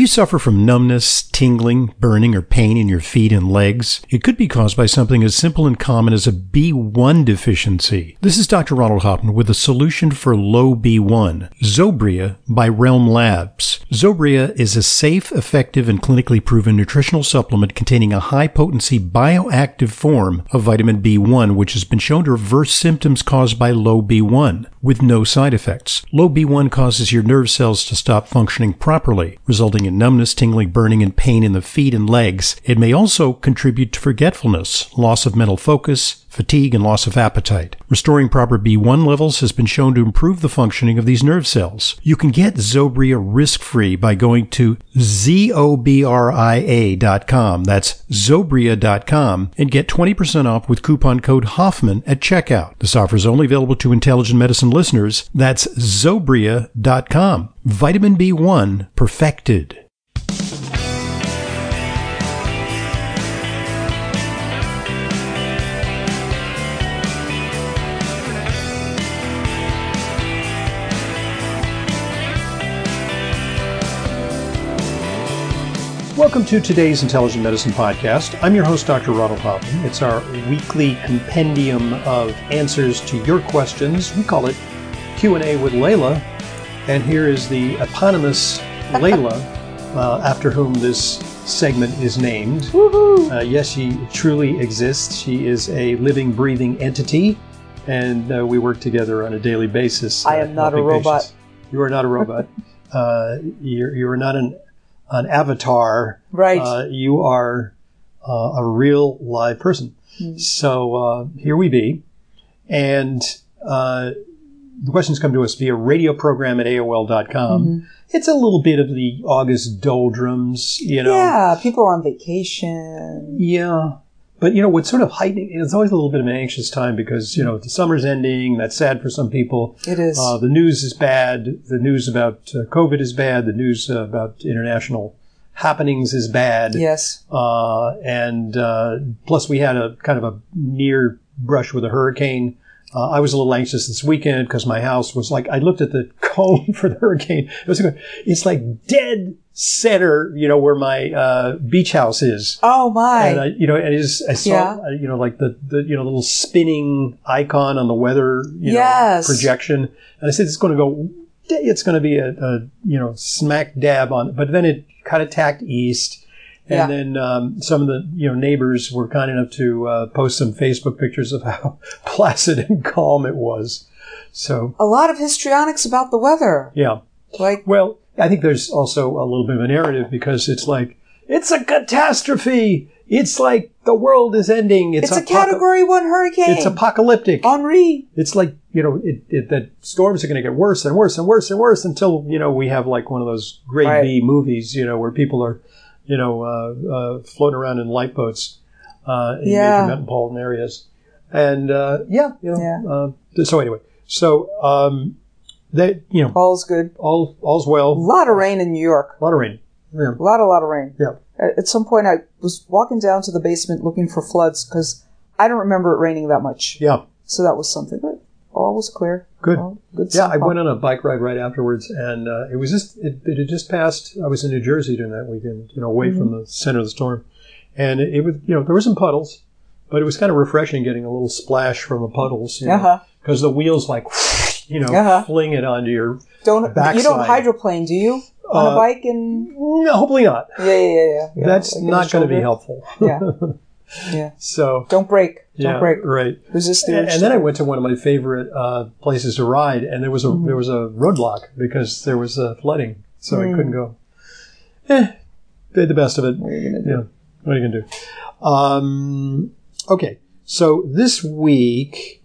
you suffer from numbness, tingling, burning, or pain in your feet and legs? It could be caused by something as simple and common as a B1 deficiency. This is Dr. Ronald Hoffman with a solution for low B1, Zobria by Realm Labs. Zobria is a safe, effective, and clinically proven nutritional supplement containing a high potency bioactive form of vitamin B1, which has been shown to reverse symptoms caused by low B1 with no side effects. Low B1 causes your nerve cells to stop functioning properly, resulting in numbness, tingling, burning, and pain in the feet and legs. It may also contribute to forgetfulness, loss of mental focus, fatigue, and loss of appetite. Restoring proper B1 levels has been shown to improve the functioning of these nerve cells. You can get Zobria risk-free by going to zobria.com. That's zobria.com and get 20% off with coupon code Hoffman at checkout. This offer is only available to intelligent medicine listeners. That's zobria.com. Vitamin B1 perfected. Welcome to today's Intelligent Medicine Podcast. I'm your host, Dr. Ronald Hoffman. It's our weekly compendium of answers to your questions. We call it Q&A with Leyla. And here is the eponymous Leyla, uh, after whom this segment is named. Uh, yes, she truly exists. She is a living, breathing entity, and uh, we work together on a daily basis. I am uh, not a robot. patients. You are not a robot. uh, you're, you are not an, an avatar. Right. Uh, you are uh, a real live person. Hmm. So uh, here we be. And uh, the questions come to us via radio program at AOL.com. Mhm. It's a little bit of the August doldrums, you know. Yeah, people are on vacation. Yeah. But, you know, what's sort of heightening, it's always a little bit of an anxious time because, you know, the summer's ending. That's sad for some people. It is. Uh, the news is bad. The news about uh, COVID is bad. The news uh, about international happenings is bad. yes. Uh, and uh, plus, we had a kind of a near brush with a hurricane. Uh, I was a little anxious this weekend because my house was like I looked at the cone for the hurricane. It was like, it's like dead center, you know, where my uh, beach house is. Oh my. And I, you know, and is I saw, Yeah. uh, you know, like the, the, you know, little spinning icon on the weather, you Yes. know, projection. And I said, it's going to go, it's going to be a, a, you know, smack dab on, but then it kind of tacked east. And Yeah. then um, some of the, you know, neighbors were kind enough to uh, post some Facebook pictures of how placid and calm it was. So, a lot of histrionics about the weather. yeah. Like, Well, I think there's also a little bit of a narrative because it's like, it's a catastrophe. It's like the world is ending. It's, it's, a apoca- category one hurricane. It's apocalyptic. Henri. It's like, you know, it, it, that storms are going to get worse and worse and worse and worse until, you know, we have like one of those grade Right. B movies, you know, where people are, you know, uh, uh, floating around in lifeboats uh, in Yeah. major metropolitan areas. And, uh, yeah, you know, Yeah. so anyway, so, um, that, you know, All's good. all, all's well. A lot of rain in New York. A lot of rain. Yeah. A lot, a lot of rain. Yeah. At at some point, I was walking down to the basement looking for floods because I don't remember it raining that much. Yeah. So that was something. But all was clear. Good. All good Yeah, I went on a bike ride right afterwards, and uh, it was just it, it had just passed. I was in New Jersey during that weekend, you know, away from the center of the storm, and it, it was you know there were some puddles, but it was kind of refreshing getting a little splash from the puddles, because Uh-huh. the wheels like you know Uh-huh. fling it onto your. Don't you don't hydroplane, do you? On Uh, a bike and No, hopefully not. yeah, yeah, yeah. yeah. yeah. That's Like not going to be helpful. Yeah, yeah. So Don't break. Don't yeah, break. right. Resist the And, and then I went to one of my favorite uh, places to ride, and there was a Mm-hmm. there was a roadblock because there was uh, flooding, so I Mm. couldn't go. Eh, did the best of it. What are you gonna do? Yeah, what are you gonna do? Um, okay, so this week,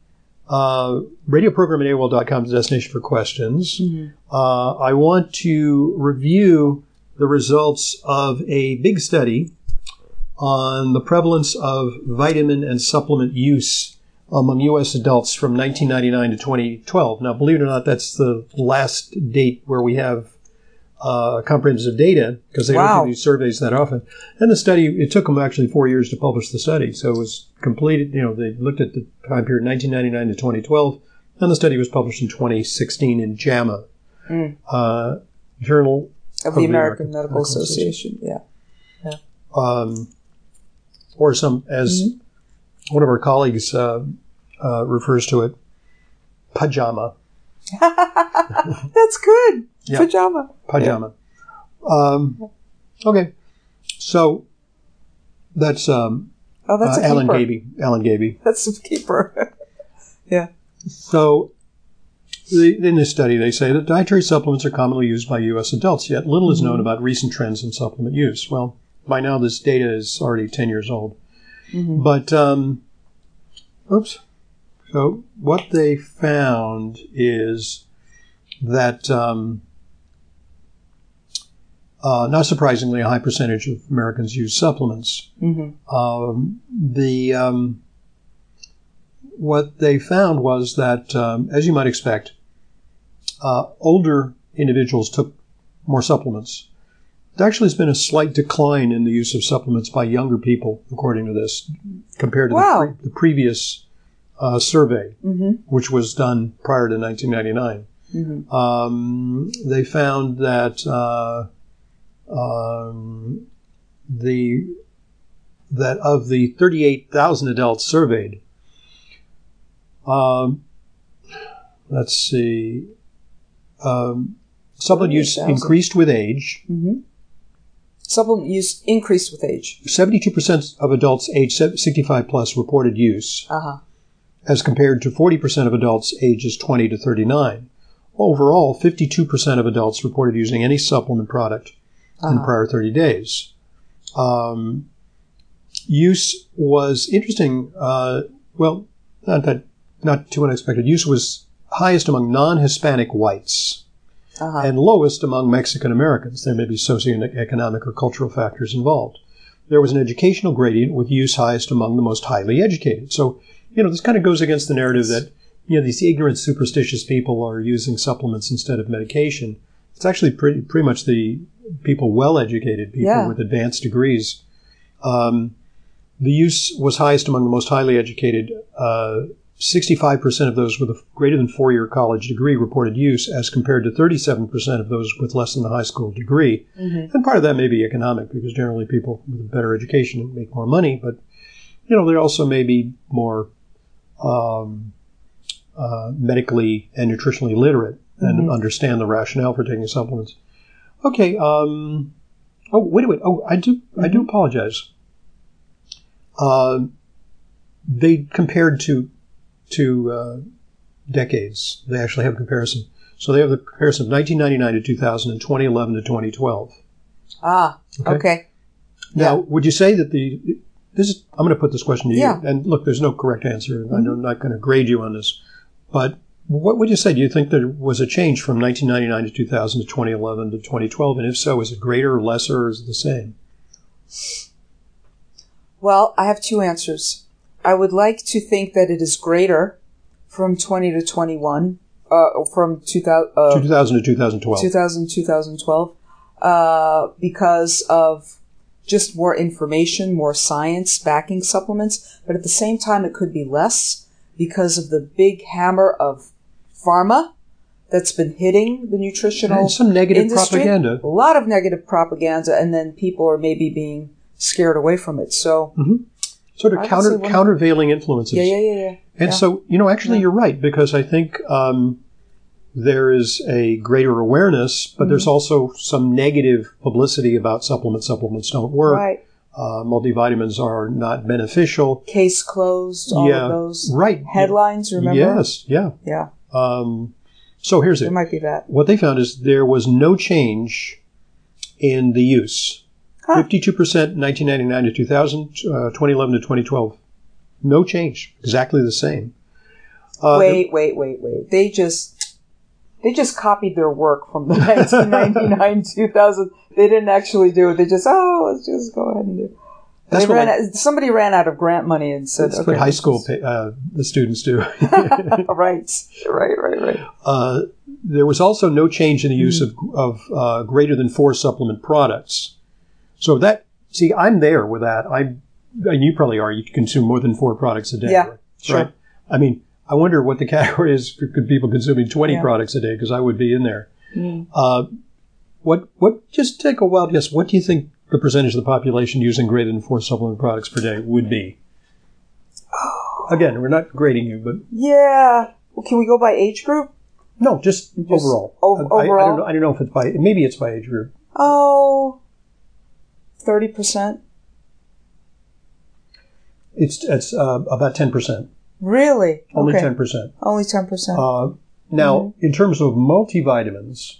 uh, radio program at AOL.com is the destination for questions. Mhm. Uh, I want to review the results of a big study on the prevalence of vitamin and supplement use among U.S. adults from 1999 to 2012. Now, believe it or not, that's the last date where we have uh, comprehensive data because they don't do these surveys that often. And the study, it took them actually four years to publish the study. So it was completed, you know, they looked at the time period 1999 to 2012, and the study was published in 2016 in JAMA Mm. uh, journal. of the American, Medical, Association. Yeah. Yeah. um, or some, as one of our colleagues uh, uh, refers to it, pajama. That's good. Yeah. Pajama. Pajama. Um, okay, so that's um, Oh, that's uh, Alan. Gaby. Alan Gaby. That's a keeper. yeah. So, the, in this study, they say that dietary supplements are commonly used by U.S. adults, yet little is known about recent trends in supplement use. Well, by now, this data is already 10 years old. But, um, oops. So, what they found is that, um, uh, not surprisingly, a high percentage of Americans use supplements. Um, the um, what they found was that, um, as you might expect, uh, older individuals took more supplements. There actually has been a slight decline in the use of supplements by younger people, according to this, compared to Wow. the, pre- the previous uh, survey, Mm-hmm. which was done prior to 1999. Mm-hmm. Um, they found that uh, um, the that of the 38,000 adults surveyed, um, let's see, um, supplement use increased with age. Mm-hmm. Supplement use increased with age. 72% of adults age 65 plus reported use, Uh huh. as compared to 40% of adults ages 20 to 39. Overall, 52% of adults reported using any supplement product in the Uh-huh. prior 30 days. Um, use was interesting. Uh, well, not that, not too unexpected. Use was highest among non-Hispanic whites Uh huh. and lowest among Mexican Americans. There may be socioeconomic or cultural factors involved. There was an educational gradient with use highest among the most highly educated. So, you know, this kind of goes against the narrative that, you know, these ignorant, superstitious people are using supplements instead of medication. It's actually pretty, pretty much the people, well educated people Yeah. with advanced degrees. Um, the use was highest among the most highly educated. Uh, 65% of those with a greater than four year college degree reported use, as compared to 37% of those with less than a high school degree. Mm-hmm. And part of that may be economic, because generally people with a better education make more money, but you know, they also may be more um, uh, medically and nutritionally literate and Mhm. understand the rationale for taking supplements. Okay. Um, oh, wait a minute. Oh, I do. I do apologize. Uh, they compared to to uh, decades. They actually have a comparison. So they have the comparison of 1999 to 2000 and 2011 to 2012. Ah. Okay. Okay. Now, would you say that the this is I'm going to put this question to you, Yeah. Mm-hmm. and look, there's no correct answer. Know I'm not going to grade you on this, but what would you say? Do you think there was a change from 1999 to 2000 to 2011 to 2012, and if so, is it greater or lesser, or is it the same? Well, I have two answers. I would like to think that it is greater from 20 to 21, uh, from 2000, uh, 2000 to 2012. 2000 2012 uh, because of just more information, more science backing supplements. But at the same time, it could be less because of the big hammer of pharma that's been hitting the nutritional And some negative industry. propaganda. A lot of negative propaganda, and then people are maybe being scared away from it. So, Sort of I counter countervailing influences. yeah, yeah, yeah, yeah. And Yeah. so, you know, actually, Yeah. you're right because I think um, there is a greater awareness, but Mm-hmm. there's also some negative publicity about supplements. Supplements don't work. Right. Uh, multivitamins are not beneficial. Case closed, all yeah, of those right. headlines, remember? Yes, yeah. Yeah, Um, so here's there it. might be that. What they found is there was no change in the use. Huh. 52% 1999 to 2000, uh, 2011 to 2012. No change. Exactly the same. Uh, wait, wait, wait, wait. They just they just copied their work from the 1999 2000. They didn't actually do it. They just oh, let's just go ahead and do. it. That's They what ran I- out, somebody ran out of grant money and said, That's okay, what high school just- uh, the students do. right, right, right, right. uh, there was also no change in the use Mm-hmm. of, of uh, greater than four supplement products. So that see, I'm there with that. I and you probably are. You consume more than four products a day. Yeah, right? sure. Right? I mean, I wonder what the category is for people consuming 20 Yeah. products a day because I would be in there. Mm. Uh, What what? Just take a wild guess. What do you think the percentage of the population using greater than four supplement products per day would be? Again, we're not grading you, but Yeah. Well, can we go by age group? no, just, overall. ov- I- I, I, don't know, I don't know if it's by maybe it's by age group. Oh, 30%. It's it's uh, about ten percent, Really? only okay. ten percent. Only 10%. Uh, now, in terms of multivitamins,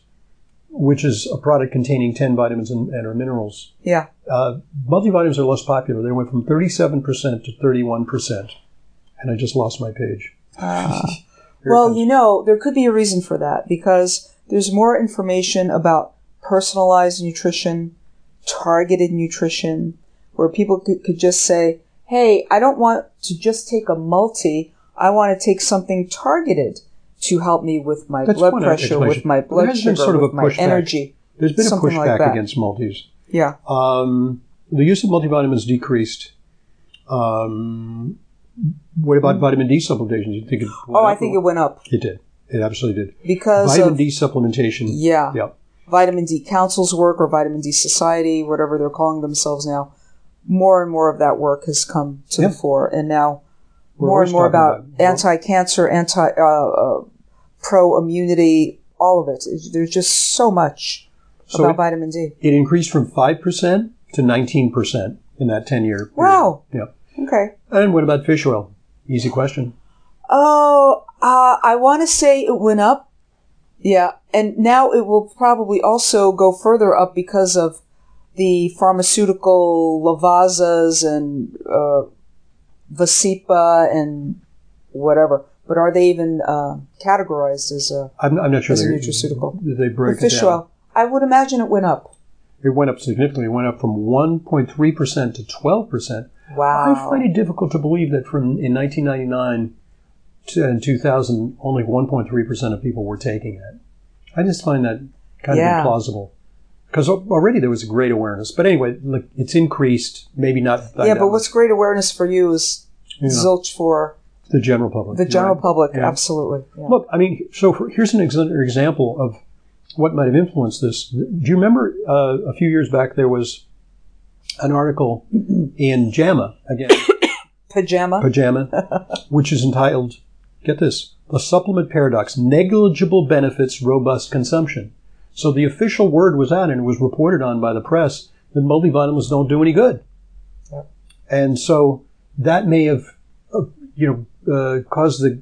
which is a product containing 10 vitamins and, and or minerals, yeah. uh, multivitamins are less popular. They went from 37% to 31%. And I just lost my page. Uh, well, you know, there could be a reason for that because there's more information about personalized nutrition, targeted nutrition, where people could, could just say, hey, I don't want to just take a multi. I want to take something targeted to help me with my That's blood pressure, with my There blood has sugar, sort of with my pushback. energy. There's been a something like pushback against multis. Yeah. Um, the use of multivitamins decreased. Um, what about vitamin D supplementation? Do you think it Mm-hmm. Oh, I think it went up it did. It absolutely did. because Vitamin of D supplementation. yeah, Yeah. Vitamin D Council's work or Vitamin D Society, whatever they're calling themselves now. More and more of that work has come to Yeah. the fore, and now We're more and more about, about- anti-cancer, anti uh, uh, pro immunity, all of it. There's just so much So about it- vitamin D. It increased from 5% to 19% in that 10 year period. Wow. Yeah. Okay. And what about fish oil? Easy question. Oh, uh, I want to say it went up. Yeah, and now it will probably also go further up because of the pharmaceutical Lovazas and uh, Vascepa and whatever. But are they even uh, categorized as a I'm, I'm not sure As a they, nutraceutical. they break fish it down. oil? I would imagine it went up. It went up significantly. It went up from 1.3% to 12%. Wow. I find it difficult to believe that from in 1999 to in 2000, only 1.3% of people were taking it. I just find that kind Yeah. of implausible. Because already there was a great awareness. But anyway, look, it's increased, maybe not. yeah, but what's great awareness for you is Yeah. zilch for the general public. the general right. public. Yeah. Absolutely. Yeah. Look, I mean, so for, here's an ex- example of what might have influenced this. Do you remember uh, a few years back there was an article in JAMA again, Pajama. Pajama, which is entitled, get this, "The Supplement Paradox: Negligible Benefits, Robust Consumption." So the official word was out, and it was reported on by the press that multivitamins don't do any good, Yep. and so that may have, uh, you know, uh, caused the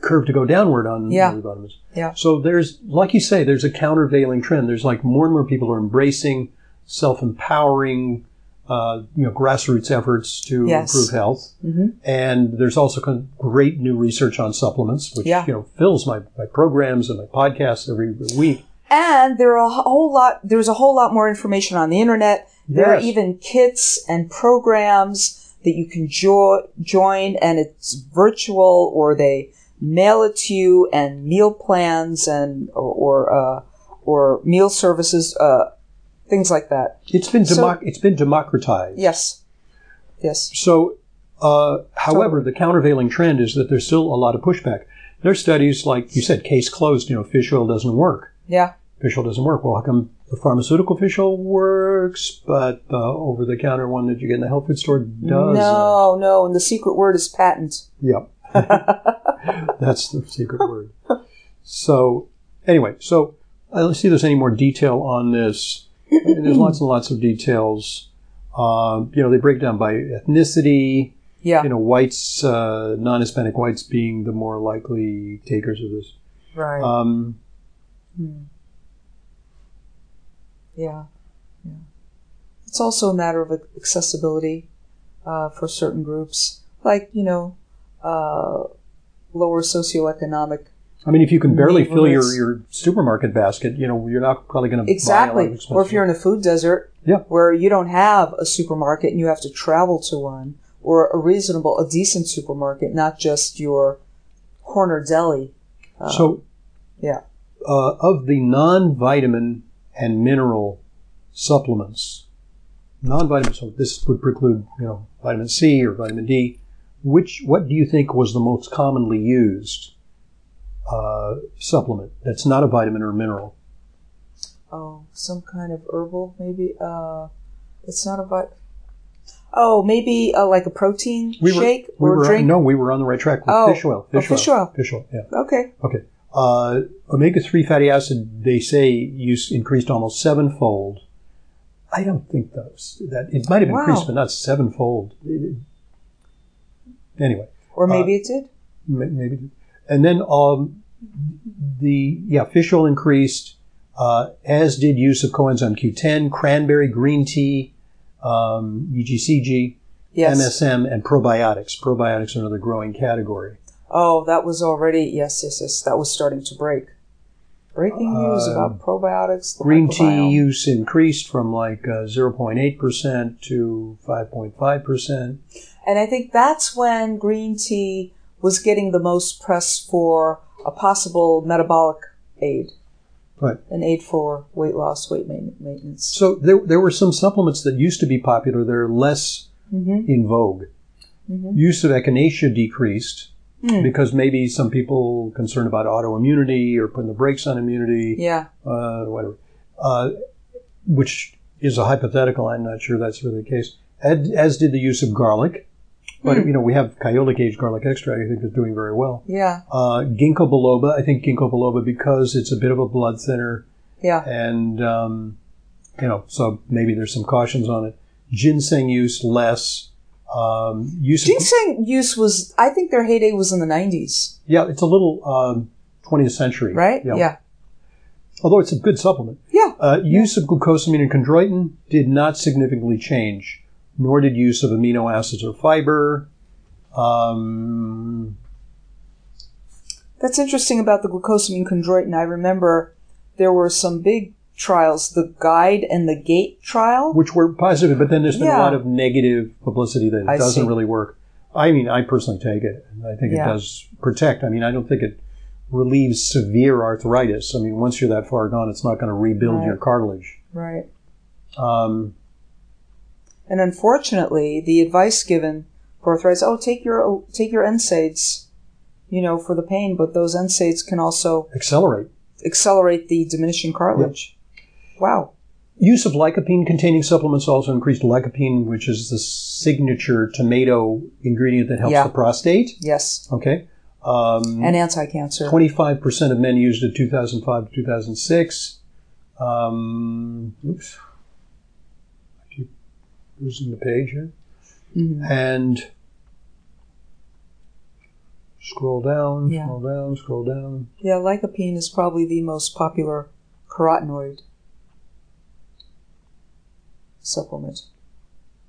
curve to go downward on Yeah. multivitamins. Yeah. So there's, like you say, there's a countervailing trend. There's like more and more people are embracing self-empowering, uh, you know, grassroots efforts to Yes. improve health. Mhm. And there's also great new research on supplements, which Yeah. you know fills my, my programs and my podcasts every week. And there are a whole lot. There's a whole lot more information on the internet. There are even kits and programs that you can jo- join, and it's virtual, or they mail it to you, and meal plans and or or, uh, or meal services, uh, things like that. It's been So- it's been democratized. Yes, yes, So, uh, however, the countervailing trend is that there's still a lot of pushback. There's studies like you said, case closed. You know, fish oil doesn't work. yeah. fish oil doesn't work. Well, how come the pharmaceutical fish oil works, but the over-the-counter one that you get in the health food store doesn't? No, no, and the secret word is patent. Yep. That's the secret word. So, anyway, so uh, let's see there's any more detail on this. And there's lots and lots of details. Um, you know, they break down by ethnicity. Yeah, You know, whites, uh, non-Hispanic whites being the more likely takers of this. right. Um, Yeah, yeah. It's also a matter of accessibility uh, for certain groups, like you know, uh, lower socioeconomic. I mean, if you can barely fill your, your supermarket basket, you know, you're not probably going to Exactly. Or if you're in a food desert, Yeah. where you don't have a supermarket and you have to travel to one, or a reasonable, a decent supermarket, not just your corner deli. Uh, so, yeah. uh, of the non-vitamin and mineral supplements, non-vitamin, so this would preclude, you know, vitamin C or vitamin D. Which, what do you think was the most commonly used uh, supplement that's not a vitamin or mineral? oh, some kind of herbal, maybe. Uh, it's not a vit. Oh, maybe uh, like a protein We were, shake we or were drink. no, we were on the right track with Oh. fish oil. Oh, fish oil. Fish oil. Yeah. Okay. Okay. Uh, omega three fatty acid. They say use increased almost sevenfold. I don't think those that it might have Wow. increased, but not sevenfold. It- anyway, Or Uh, maybe it did. ma- maybe. And then um, the yeah fish oil increased, uh, as did use of coenzyme Q10, cranberry, green tea, um, EGCG, Yes. MSM, and probiotics. Probiotics are another growing category. Oh, that was already yes, yes, yes. That was starting to break. Breaking news Uh, about probiotics. The Green tea use increased from like uh, 0.8% to 5.5%. And I think that's when green tea was getting the most press for a possible metabolic aid, Right. an aid for weight loss, weight maintenance. So there, there were some supplements that used to be popular that are less Mm-hmm. in vogue. Mhm. Use of echinacea decreased Hmm. because maybe some people concerned about autoimmunity or putting the brakes on immunity, Yeah. uh, whatever, uh, which is a hypothetical. I'm not sure that's really the case. As, as did the use of garlic. But, Hmm. you know, we have kyolic age garlic extract, I think, is doing very well. Yeah. Uh, ginkgo biloba, I think ginkgo biloba because it's a bit of a blood thinner, Yeah. and um, you know, so maybe there's some cautions on it. Ginseng use less. Um, use of, Ginseng use was, I think their heyday was in the 90s, yeah, it's a little um, 20th century, right? Yeah. Yeah. Although it's a good supplement. Yeah. Uh, use of glucosamine and chondroitin did not significantly change, nor did use of amino acids or fiber. Um, That's interesting about the glucosamine chondroitin. I remember there were some big trials, the GUIDE and the GAIT trial. which were positive, but then there's been a lot of negative publicity that it I doesn't see. really work. I mean, I personally take it, and I think Yeah. it does protect. I mean, I don't think it relieves severe arthritis. I mean, once you're that far gone, it's not going to rebuild Right. your cartilage. Right. Um, And unfortunately, the advice given for arthritis, oh, take your take your NSAIDs, you know, for the pain, but those NSAIDs can also accelerate. accelerate the diminishing cartilage. Wow. Use of lycopene-containing supplements also increased lycopene, which is the signature tomato ingredient that helps Yeah. the prostate. Yes. Okay. Um, And anti-cancer. 25% of men used it 2005 to 2006. Um, oops. I keep losing the page here. Mhm. And scroll down, Yeah. scroll down, scroll down. Yeah, lycopene is probably the most popular carotenoid supplement.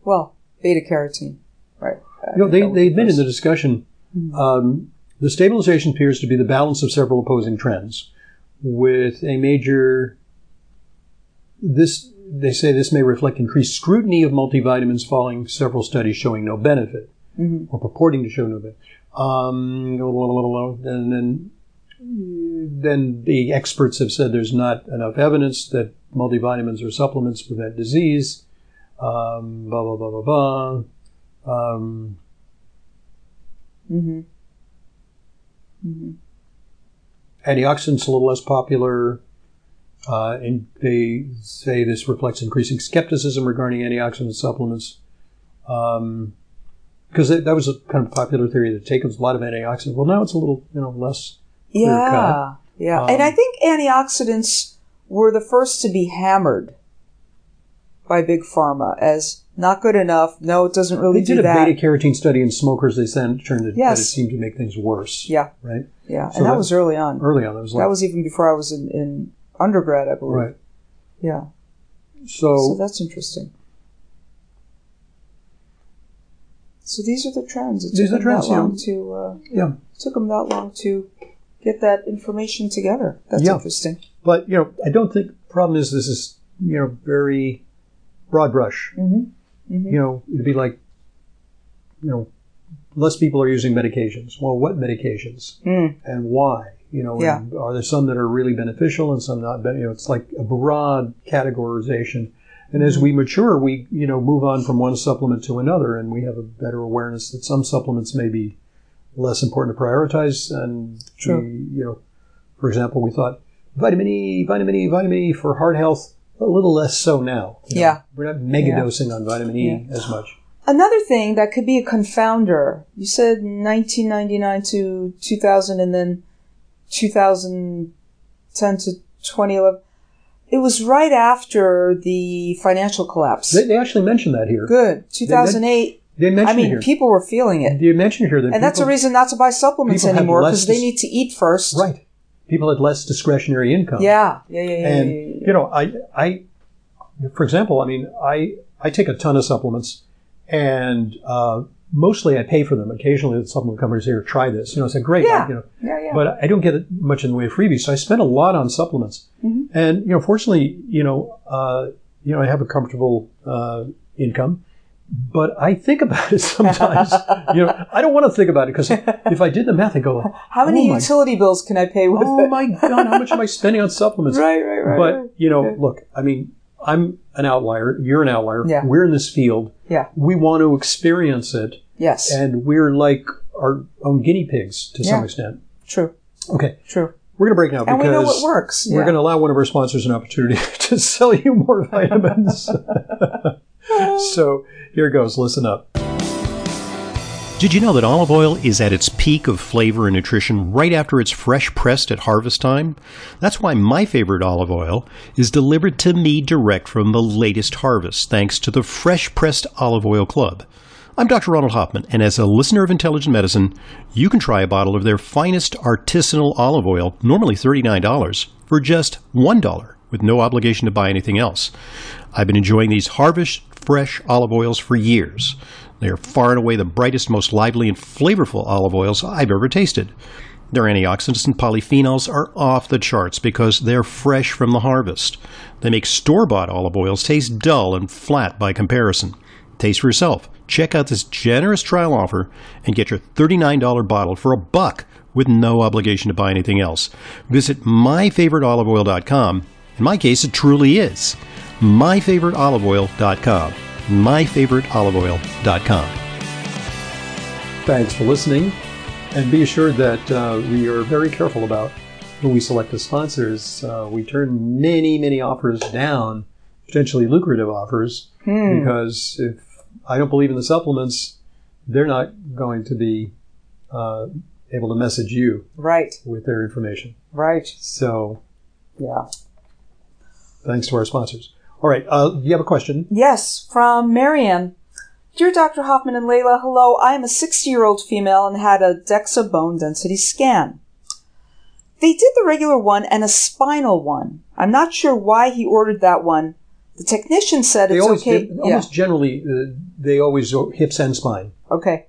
Well, beta carotene, right? I You know, they, they admit in the discussion Mhm. um, the stabilization appears to be the balance of several opposing trends, with a major. This they say this may reflect increased scrutiny of multivitamins, following several studies showing no benefit Mhm. or purporting to show no benefit. Um, and then then the experts have said there's not enough evidence that multivitamins or supplements prevent disease. Um, blah blah blah blah blah. Um, Mhm. Mhm. antioxidants a little less popular. Uh, and they say this reflects increasing skepticism regarding antioxidant supplements. Um, because that, that was a kind of popular theory that take a lot of antioxidants. Well, now it's a little, you know, less. Yeah, yeah, Um, and I think antioxidants were the first to be hammered by big pharma as not good enough. No, it doesn't really They did do a that. beta carotene study in smokers. They then turned it, Yes. that it seemed to make things worse. Yeah, Right. yeah, So and that that- was early on. Early on, it was like That was even before I was in, in undergrad, I believe. right. Yeah, so So, that's interesting. So these are the trends. It These took are trends, yeah. to uh, yeah. took them that long to get that information together. That's Yeah. interesting. But you know, I don't think the problem is this is you know very broad brush. Mm-hmm. Mm-hmm. you know, it'd be like, you know, less people are using medications. Well, what medications Mm. and why? You know, Yeah. and are there some that are really beneficial and some not? You know, it's like a broad categorization. And as Mm-hmm. we mature, we you know move on from one supplement to another, and we have a better awareness that some supplements may be less important to prioritize. And True. we, you know, for example, we thought vitamin E, vitamin E, vitamin E for heart health. A little less so now. you know. Yeah. we're not mega Yeah. on vitamin E as much. Another thing that could be a confounder. You said 1999 to 2000 and then 2010 to 2011. It was right after the financial collapse. They, they actually mentioned that here. Good. 2008. They mentioned I mean, here. people were feeling it. they mentioned here that And that's a reason not to buy supplements anymore because they need to eat first. right. People had less discretionary income. Yeah. Yeah, yeah, yeah. and yeah, yeah, yeah. you know i i for example i mean i i take a ton of supplements and uh, mostly i pay for them occasionally the supplement companies here try this you know it's like great Yeah. you know Yeah, yeah. but i don't get much in the way of freebies so i spend a lot on supplements Mm-hmm. and you know fortunately you know uh, you know i have a comfortable uh, income but I think about it sometimes. you know, I don't want to think about it because if I did the math, I go, How many oh utility bills can I pay with oh it? my god, how much am I spending on supplements? Right, right, right. but right. you know, look, I mean, I'm an outlier. You're an outlier. Yeah. We're in this field. Yeah. We want to experience it, Yes. and we're like our own guinea pigs to some extent. True. Okay, True. we're going to break now And we because know what works. we're going to allow one of our sponsors an opportunity to sell you more vitamins. so here goes. Listen up. Did you know that olive oil is at its peak of flavor and nutrition right after it's fresh pressed at harvest time? That's why my favorite olive oil is delivered to me direct from the latest harvest, thanks to the Fresh Pressed Olive Oil Club. I'm Dr. Ronald Hoffman, and as a listener of Intelligent Medicine, you can try a bottle of their finest artisanal olive oil, normally $39, for just $1 with no obligation to buy anything else. I've been enjoying these harvest fresh olive oils for years. They are far and away the brightest, most lively, and flavorful olive oils I've ever tasted. Their antioxidants and polyphenols are off the charts because they're fresh from the harvest. They make store bought olive oils taste dull and flat by comparison. Taste for yourself. Check out this generous trial offer and get your $39 bottle for a buck with no obligation to buy anything else. Visit myfavoriteoliveoil.com. In my case, it truly is. myfavoriteoliveoil.com. myfavoriteoliveoil.com. Thanks for listening, and be assured that uh, we are very careful about who we select as sponsors. Uh, we turn many, many offers down, potentially lucrative offers, because if I don't believe in the supplements, they're not going to be uh, able to message you Right. with their information. Right. So, Yeah. thanks to our sponsors. All right, uh, you have a question? Yes, from Marianne. Dear Dr. Hoffman and Leyla, hello. I am a 60 year old female and had a DEXA bone density scan. They did the regular one and a spinal one. I'm not sure why he ordered that one. The technician said They it's always, okay. they, almost generally, uh, they always hips and spine. Okay.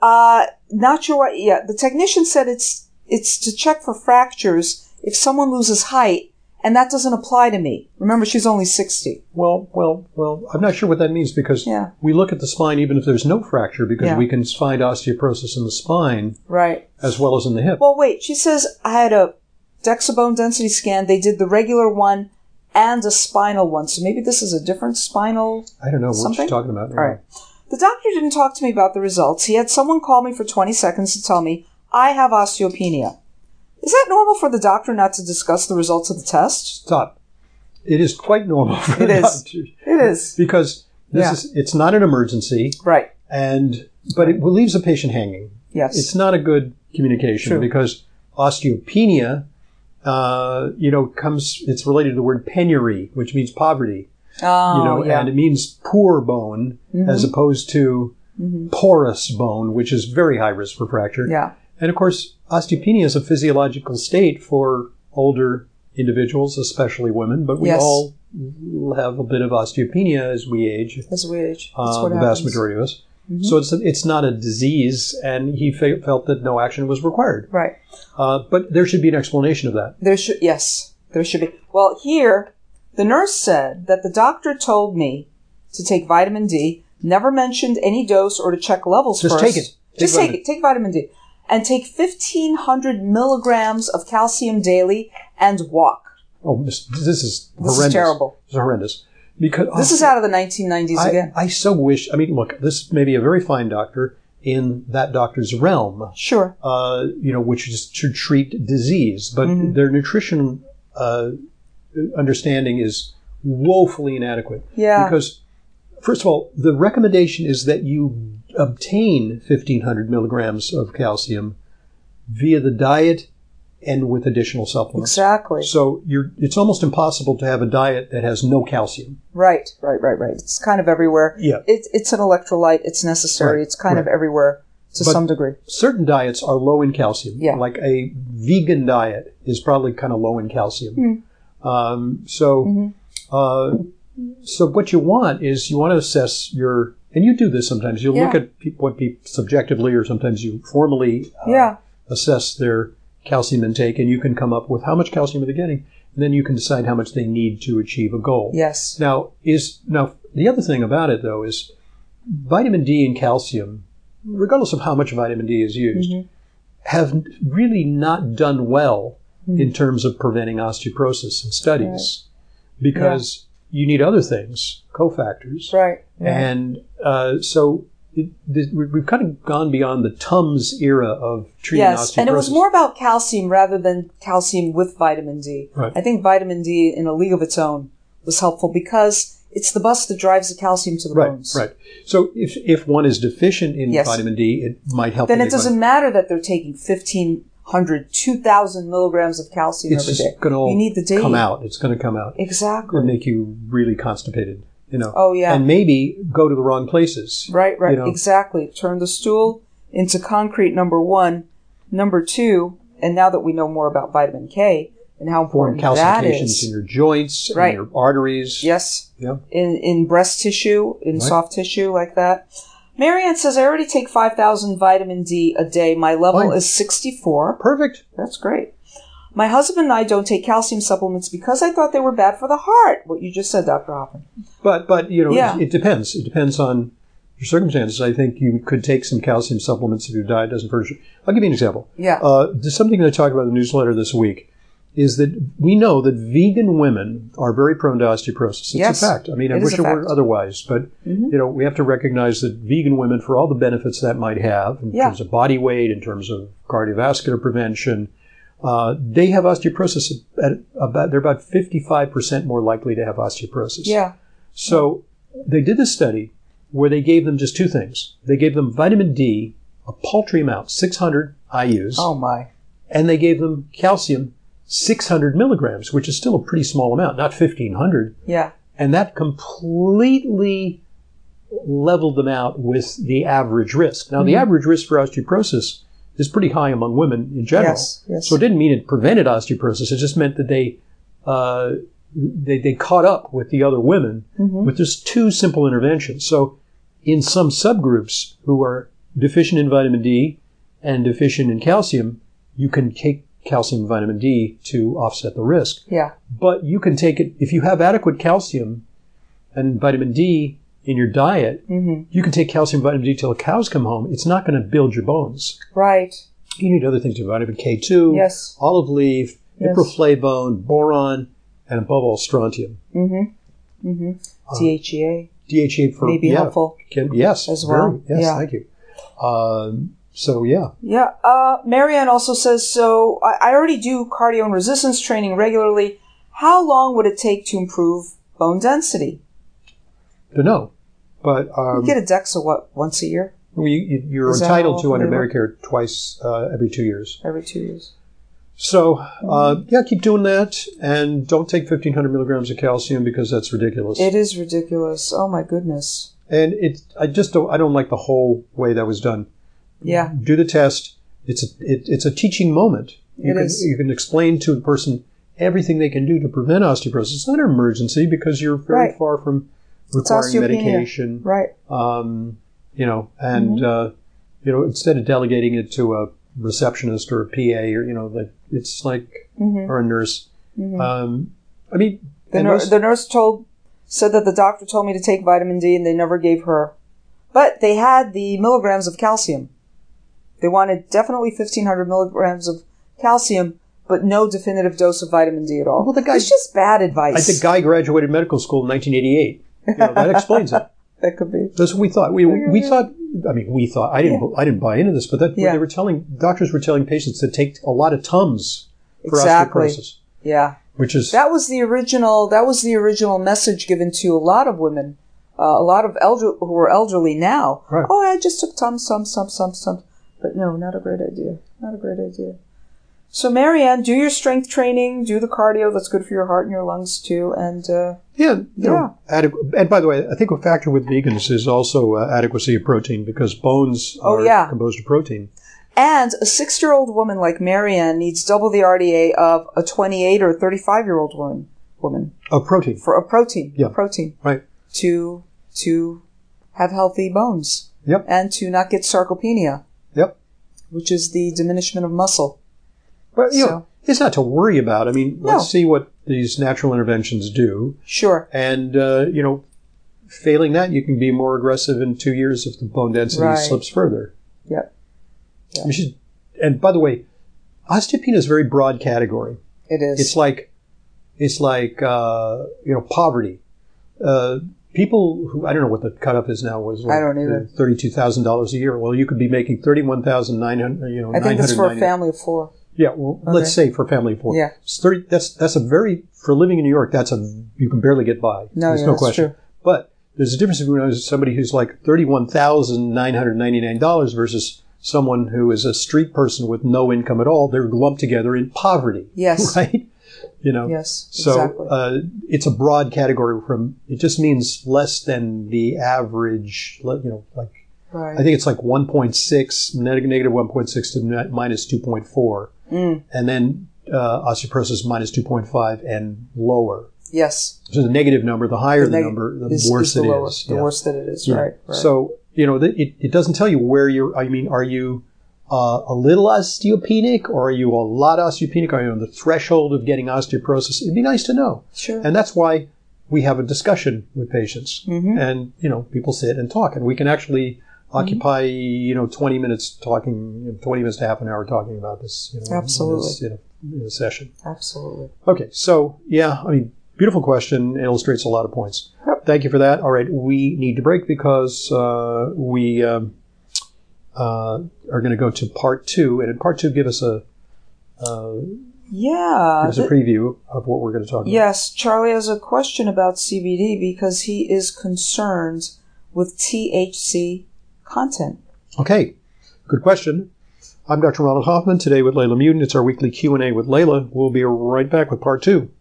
Uh, not sure why. Yeah, the technician said it's it's to check for fractures if someone loses height, and that doesn't apply to me. Remember, she's only 60. Well, well, well, I'm not sure what that means because Yeah. we look at the spine even if there's no fracture because Yeah. we can find osteoporosis in the spine Right. as well as in the hip. Well, wait. She says I had a DEXA bone density scan. They did the regular one and a spinal one. So maybe this is a different spinal. I don't know what something? you're talking about. All right. The doctor didn't talk to me about the results. He had someone call me for 20 seconds to tell me I have osteopenia. Is that normal for the doctor not to discuss the results of the test? Stop. It is quite normal for It the is. doctor It is. because this Yeah. is it's not an emergency Right. and but it leaves a patient hanging. Yes. It's not a good communication True. because osteopenia, uh, you know, comes. It's related to the word penury, which means poverty. oh, you know, yeah. Mm-hmm. and it means poor bone as opposed to porous bone, which is very high risk for fracture. yeah. And of course, osteopenia is a physiological state for older individuals, especially women, but we Yes. all have a bit of osteopenia as we age, As we age. That's uh, what the happens. vast majority of us. So it's it's not a disease, and he fe- felt that no action was required. Right. Uh, but there should be an explanation of that. There should yes, there should be. Well, here the nurse said that the doctor told me to take vitamin D, never mentioned any dose or to check levels Just first. take it. Take Just take it. Take vitamin D, and take fifteen hundred milligrams of calcium daily and walk. Oh, this, this is This is horrendous. terrible. This is horrendous. Because This is out of the nineteen nineties I, again. I so wish. I mean, look, this may be a very fine doctor in that doctor's realm, Sure. uh, you know, which is to treat disease, but Mm-hmm. their nutrition uh, understanding is woefully inadequate. Yeah. Because, first of all, the recommendation is that you obtain 1500 milligrams of calcium via the diet and with additional supplements. Exactly. So you're, it's almost impossible to have a diet that has no calcium. Right, right, right, right. It's kind of everywhere. Yeah. It, it's an electrolyte. It's necessary. Right, It's kind of everywhere to But- some degree. Certain diets are low in calcium. Yeah. Like a vegan diet is probably kind of low in calcium. Um, so, Mm-hmm. uh, so what you want is you want to assess your, and you do this sometimes. You look Yeah. at pe- what people subjectively, or sometimes you formally uh, yeah. assess their calcium intake, and you can come up with how much calcium they're they getting, and then you can decide how much they need to achieve a goal. Yes. Now is now the other thing about it though is vitamin D and calcium, regardless of how much vitamin D is used, Mm-hmm. have really not done well in terms of preventing osteoporosis in studies because you need other things, cofactors, Right. and uh, so. It, we- we've kind of gone beyond the Tums era of treating Yes, osteoporosis. and it was more about calcium rather than calcium with vitamin D. Right. I think vitamin D in a league of its own was helpful because it's the bus that drives the calcium to the right, bones. right. So if if one is deficient in Yes. vitamin D, it might help. Then it doesn't vitamin- matter that they're taking 1,500, 2,000 milligrams of calcium It's every just day. going to You need the come out. It's going to come out. Exactly. and make you really constipated. You know. Oh, yeah. And maybe go to the wrong places. Right, right, You know. exactly. Turn the stool into concrete, number one. Number two, and now that we know more about vitamin K and how important that calcifications in your joints, Right. in your arteries. Yes. Yeah. In, in breast tissue, in Right. soft tissue like that. Marianne says, I already take 5,000 vitamin D a day. My level Fine. is 64. Perfect. That's great. My husband and I don't take calcium supplements because I thought they were bad for the heart. What you just said, Dr. Hoffman. But but you know Yeah. it, it depends. It depends on your circumstances. I think you could take some calcium supplements if your diet doesn't furnish. it. I'll give you an example. Yeah. Uh, there's something that I talk about in the newsletter this week. Is that we know that vegan women are very prone to osteoporosis. It's Yes, a fact. I mean, I wish it were fact. Mm-hmm. otherwise, but you know, we have to recognize that vegan women, for all the benefits that might have in Yeah. terms of body weight, in terms of cardiovascular prevention, uh, they have osteoporosis at about they're about 55% more likely to have osteoporosis. yeah. So they did this study where they gave them just two things. They gave them vitamin D, a paltry amount, 600 IUs, Oh, my. and they gave them calcium, 600 milligrams, which is still a pretty small amount, not 1500. Yeah. And that completely leveled them out with the average risk. Now, the Mm-hmm. average risk for osteoporosis is pretty high among women in general. Yes, yes. So it didn't mean it prevented osteoporosis. It just meant that they uh, they, they caught up with the other women Mm-hmm. with just two simple interventions. So in some subgroups who are deficient in vitamin D and deficient in calcium, you can take calcium and vitamin D to offset the risk. Yeah. But you can take it if you have adequate calcium and vitamin D in your diet. Mm-hmm. You can take calcium and vitamin D till the cows come home. It's not going to build your bones. Right. You need other things, vitamin K2, Yes. olive leaf, Yes. ipriflavone, boron, and above all, strontium. Mm-hmm. Mm-hmm. DHEA DHA for may be yeah, helpful. Can, yes, as well. very- yes, Yeah. thank you. Um, so yeah, Yeah. Uh, Marianne also says, so I, I already do cardio and resistance training regularly. How long would it take to improve bone density? Don't know, but um, you get a DEXA, what, once a year? we, you- you're Is entitled to under? Medicare twice uh, every two years. Every two years. So Mm-hmm. uh, yeah, keep doing that, and don't take 1,500 milligrams of calcium because that's ridiculous. It is ridiculous. Oh my goodness. and it, I just don't, I don't like the whole way that was done. Yeah. do the test. It's a it, it's a teaching moment. You It can is. you can explain to the person everything they can do to prevent osteoporosis. It's not an emergency because you're very Right. far from requiring medication. Right. Um, you know, and Mm-hmm. uh, you know, instead of delegating it to a receptionist or a PA or you know, like it's like Mm-hmm. or a nurse. Um, I mean, The, most- the nurse told, said that the doctor told me to take vitamin D and they never gave her. But they had the milligrams of calcium. They wanted definitely 1500 milligrams of calcium, but no definitive dose of vitamin D at all. Well, the guy- it's just bad advice. I think Guy graduated medical school in 1988. You know, that explains it. that could be. That's what we thought. We, we thought. I mean, we thought. I didn't. I didn't buy into this, but that Yeah. they were telling doctors were telling patients to take a lot of tums for Exactly. osteoporosis. Yeah. which is That was the original. That was the original message given to a lot of women, uh, a lot of elder who are elderly now. Right. Oh, I just took Tums, Tums, Tums, Tums, Tums. But no, not a great idea. Not a great idea. So, Marianne, do your strength training, do the cardio. That's good for your heart and your lungs too. And uh, yeah, you know, adequ- And by the way, I think a factor with vegans is also uh, adequacy of protein because bones Oh, are yeah. composed of protein. and a six-year-old woman like Marianne needs double the RDA of a 28 or 35-year-old woman. Woman Of protein, for a protein. Yeah. A protein. right? to to have healthy bones Yep. and to not get sarcopenia, Yep. which is the diminishment of muscle. But you know, it's not to worry about. I mean, No. let's see what these natural interventions do, Sure. and uh, you know, failing that, you can be more aggressive in two years if the bone density Right. slips further. Yep. Yeah. You should. And by the way, osteopenia is a very broad category. It is. It's like, it's like uh, you know, poverty. Uh, people who I don't know what the cutoff is now was. like I don't either. Uh, thirty-two thousand dollars a year. Well, you could be making thirty-one thousand nine hundred. You know, I think that's for a family of four. Yeah, well, let's say for a family of four. Yeah. It's 30, that's that's a very for living in New York. That's a you can barely get by. No, There's yeah, no that's question. true. But there's a difference between somebody who's like thirty-one thousand nine hundred ninety-nine dollars versus someone who is a street person with no income at all. They're lumped together in poverty. Yes. Right. You know. Yes. So exactly. uh, it's a broad category. From it just means less than the average. You know, like right. I think it's like 1.6 negative 1.6 to minus 2.4. Mm. And then uh, osteoporosis minus 2.5 and lower. yes. So the negative number, the higher the, neg- number, the is- worse is the it lower, is. The Yeah. worse that it is. Yeah. Right. Right. So, you know, it, it doesn't tell you where you're, I mean, are you uh, a little osteopenic or are you a lot osteopenic? Are you on the threshold of getting osteoporosis? It'd be nice to know. sure. And that's why we have a discussion with patients. Mhm. And, you know, people sit and talk. And we can actually occupy, you know, 20 minutes talking, you know, 20 minutes to half an hour talking about this. You know, Absolutely. In, this, in, a, in a session. Absolutely. Okay. So, yeah, I mean, beautiful question. It Illustrates a lot of points. Yep. Thank you for that. All right. We need to break because uh, we um, uh, are going to go to part two. And in part two, give us a, uh, Yeah. give us a preview of what we're going to talk about. Yes, Charlie has a question about CBD because he is concerned with THC content. Okay, good question. I'm Dr. Ronald Hoffman today with Leyla Muedin. It's our weekly Q&A with Leyla. We'll be right back with part two.